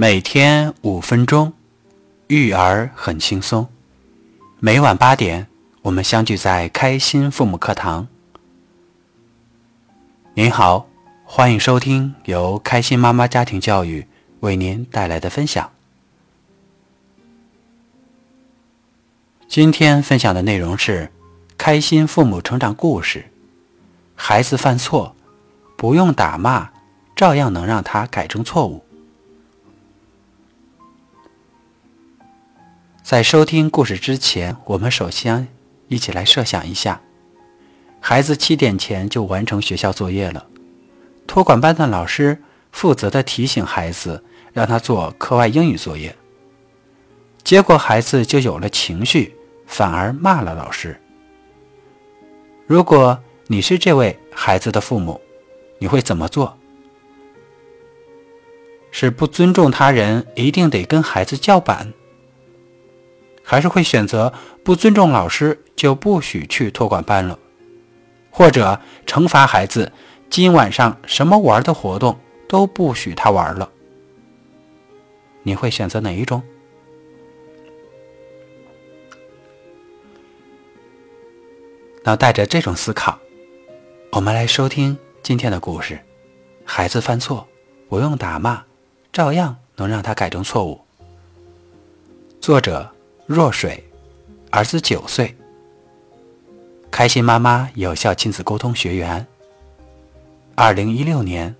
每天五分钟，育儿很轻松。每晚八点，我们相聚在开心父母课堂。您好，欢迎收听由开心妈妈家庭教育为您带来的分享。今天分享的内容是开心父母成长故事。孩子犯错，不用打骂，照样能让他改正错误。在收听故事之前，我们首先一起来设想一下：孩子七点前就完成学校作业了，托管班的老师负责的提醒孩子，让他做课外英语作业。结果孩子就有了情绪，反而骂了老师。如果你是这位孩子的父母，你会怎么做？是不尊重他人，一定得跟孩子叫板？还是会选择不尊重老师，就不许去托管班了，或者惩罚孩子，今晚上什么玩的活动都不许他玩了。你会选择哪一种？那带着这种思考，我们来收听今天的故事。孩子犯错，不用打骂，照样能让他改正错误。作者。若水，儿子九岁。开心妈妈有效亲子沟通学员。二零一六年，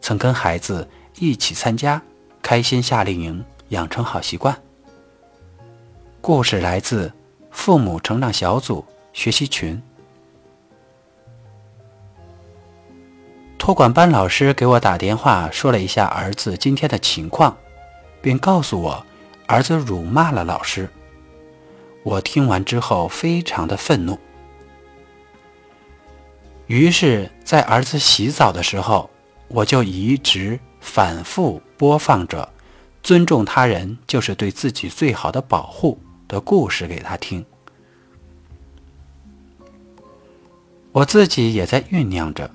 曾跟孩子一起参加开心夏令营，养成好习惯。故事来自父母成长小组学习群。托管班老师给我打电话，说了一下儿子今天的情况，并告诉我，儿子辱骂了老师。我听完之后非常的愤怒，于是，在儿子洗澡的时候，我就一直反复播放着“尊重他人就是对自己最好的保护”的故事给他听。我自己也在酝酿着，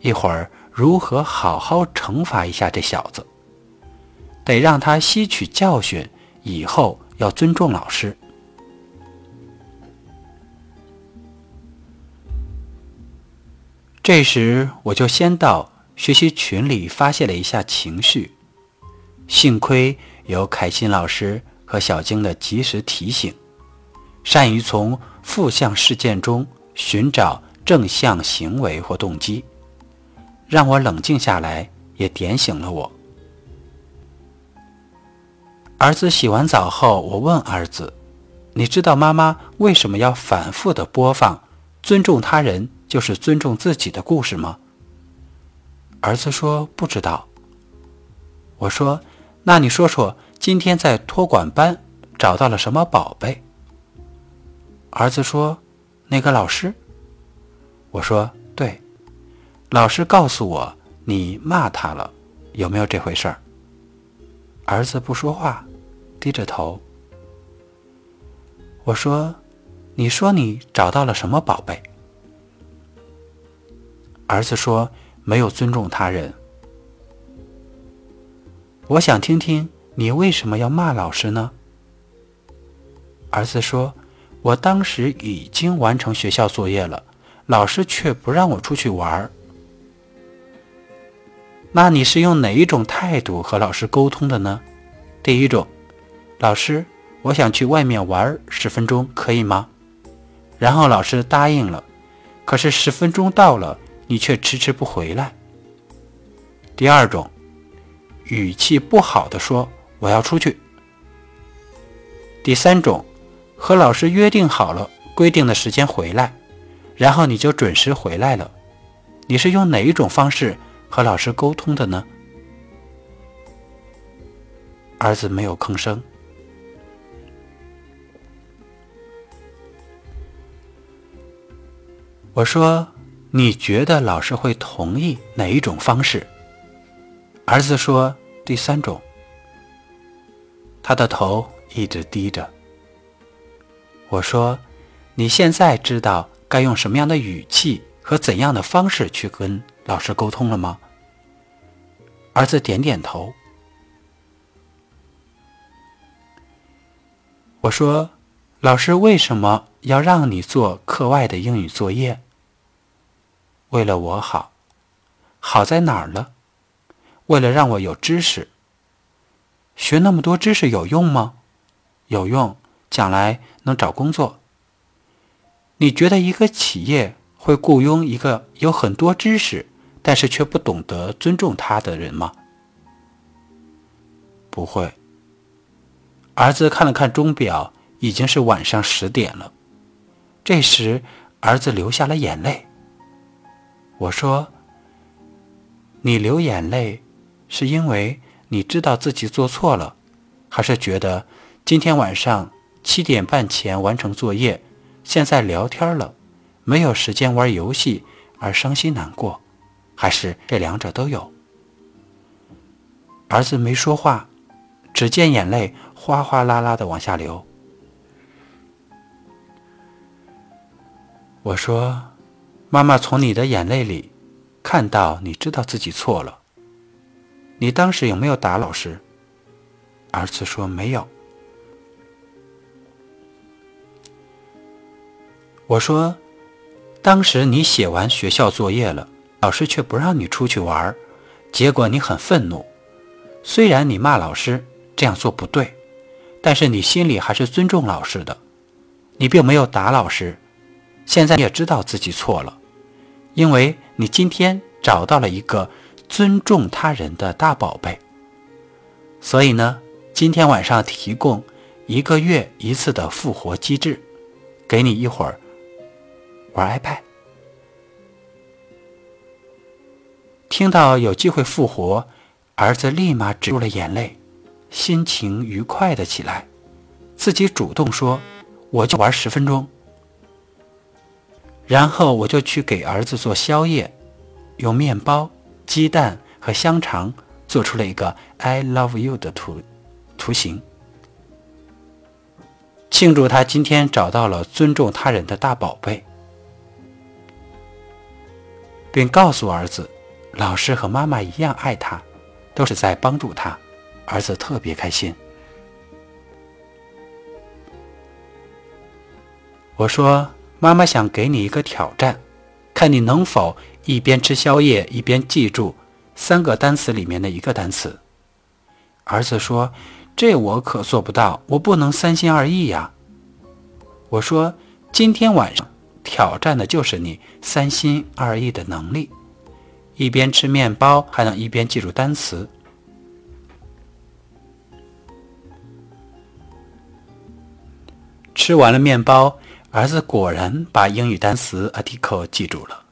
一会儿如何好好惩罚一下这小子，得让他吸取教训，以后要尊重老师。这时，我就先到学习群里发泄了一下情绪。幸亏有凯欣老师和小晶的及时提醒，善于从负向事件中寻找正向行为或动机，让我冷静下来，也点醒了我。儿子洗完澡后，我问儿子：“你知道妈妈为什么要反复的播放尊重他人？”就是尊重自己的故事吗？儿子说不知道。我说，那你说说，今天在托管班找到了什么宝贝？儿子说，那个老师。我说对，老师告诉我你骂他了，有没有这回事儿？儿子不说话，低着头。我说，你说你找到了什么宝贝？儿子说：“没有尊重他人。”我想听听你为什么要骂老师呢？儿子说：“我当时已经完成学校作业了，老师却不让我出去玩儿。”那你是用哪一种态度和老师沟通的呢？第一种，老师，我想去外面玩十分钟，可以吗？然后老师答应了，可是十分钟到了。你却迟迟不回来。第二种，语气不好的说：“我要出去。”第三种，和老师约定好了规定的时间回来，然后你就准时回来了。你是用哪一种方式和老师沟通的呢？儿子没有吭声。我说。你觉得老师会同意哪一种方式？儿子说第三种。他的头一直低着。我说你现在知道该用什么样的语气和怎样的方式去跟老师沟通了吗？儿子点点头。我说老师为什么要让你做课外的英语作业？为了我好，好在哪儿了？为了让我有知识。学那么多知识有用吗？有用，将来能找工作。你觉得一个企业会雇佣一个有很多知识，但是却不懂得尊重他的人吗？不会。”儿子看了看钟表，已经是晚上十点了。这时，儿子流下了眼泪。我说：“你流眼泪，是因为你知道自己做错了，还是觉得今天晚上七点半前完成作业，现在聊天了，没有时间玩游戏而伤心难过，还是这两者都有？”儿子没说话，只见眼泪。哗哗啦啦的往下流。我说：“妈妈从你的眼泪里看到你知道自己错了。你当时有没有打老师？”儿子说：“没有。”我说：“当时你写完学校作业了，老师却不让你出去玩，结果你很愤怒。虽然你骂老师这样做不对。”但是你心里还是尊重老师的，你并没有打老师。现在你也知道自己错了，因为你今天找到了一个尊重他人的大宝贝。所以呢，今天晚上提供一个月一次的复活机制，给你一会儿玩 iPad。听到有机会复活，儿子立马止住了眼泪。心情愉快的起来，自己主动说：“我就玩十分钟。”然后我就去给儿子做宵夜，用面包、鸡蛋和香肠做出了一个 “I love you” 的图图形，庆祝他今天找到了尊重他人的大宝贝，并告诉儿子：“老师和妈妈一样爱他，都是在帮助他。”儿子特别开心。我说：“妈妈想给你一个挑战，看你能否一边吃宵夜一边记住三个单词里面的一个单词。”儿子说：“这我可做不到，我不能三心二意呀。”我说：“今天晚上挑战的就是你三心二意的能力，一边吃面包还能一边记住单词。”吃完了面包，儿子果然把英语单词 article 记住了。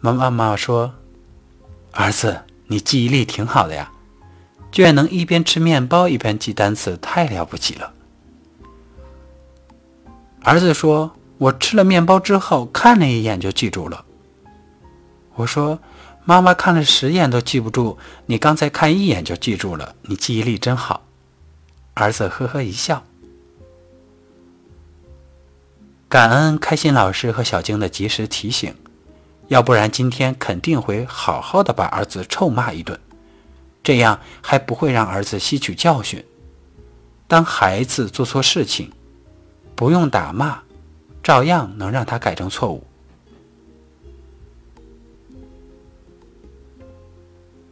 妈妈妈说：“儿子，你记忆力挺好的呀，居然能一边吃面包一边记单词，太了不起了。”儿子说：“我吃了面包之后看了一眼就记住了。”我说：“妈妈看了十眼都记不住，你刚才看一眼就记住了，你记忆力真好。”儿子呵呵一笑，感恩开心老师和小晶的及时提醒，要不然今天肯定会好好的把儿子臭骂一顿，这样还不会让儿子吸取教训。当孩子做错事情，不用打骂，照样能让他改正错误。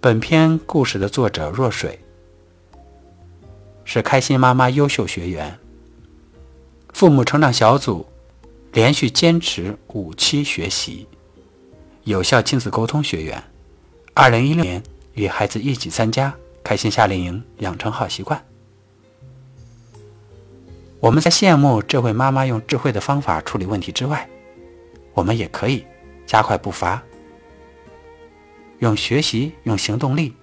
本篇故事的作者若水。是开心妈妈优秀学员，父母成长小组连续坚持五期学习，有效亲子沟通学员。二零一六年与孩子一起参加开心夏令营，养成好习惯。我们在羡慕这位妈妈用智慧的方法处理问题之外，我们也可以加快步伐，用学习、用行动力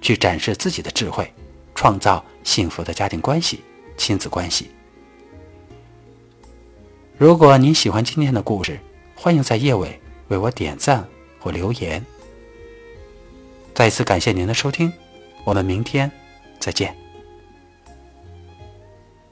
去展示自己的智慧。创造幸福的家庭关系、亲子关系。如果您喜欢今天的故事，欢迎在页尾为我点赞或留言。再次感谢您的收听，我们明天再见。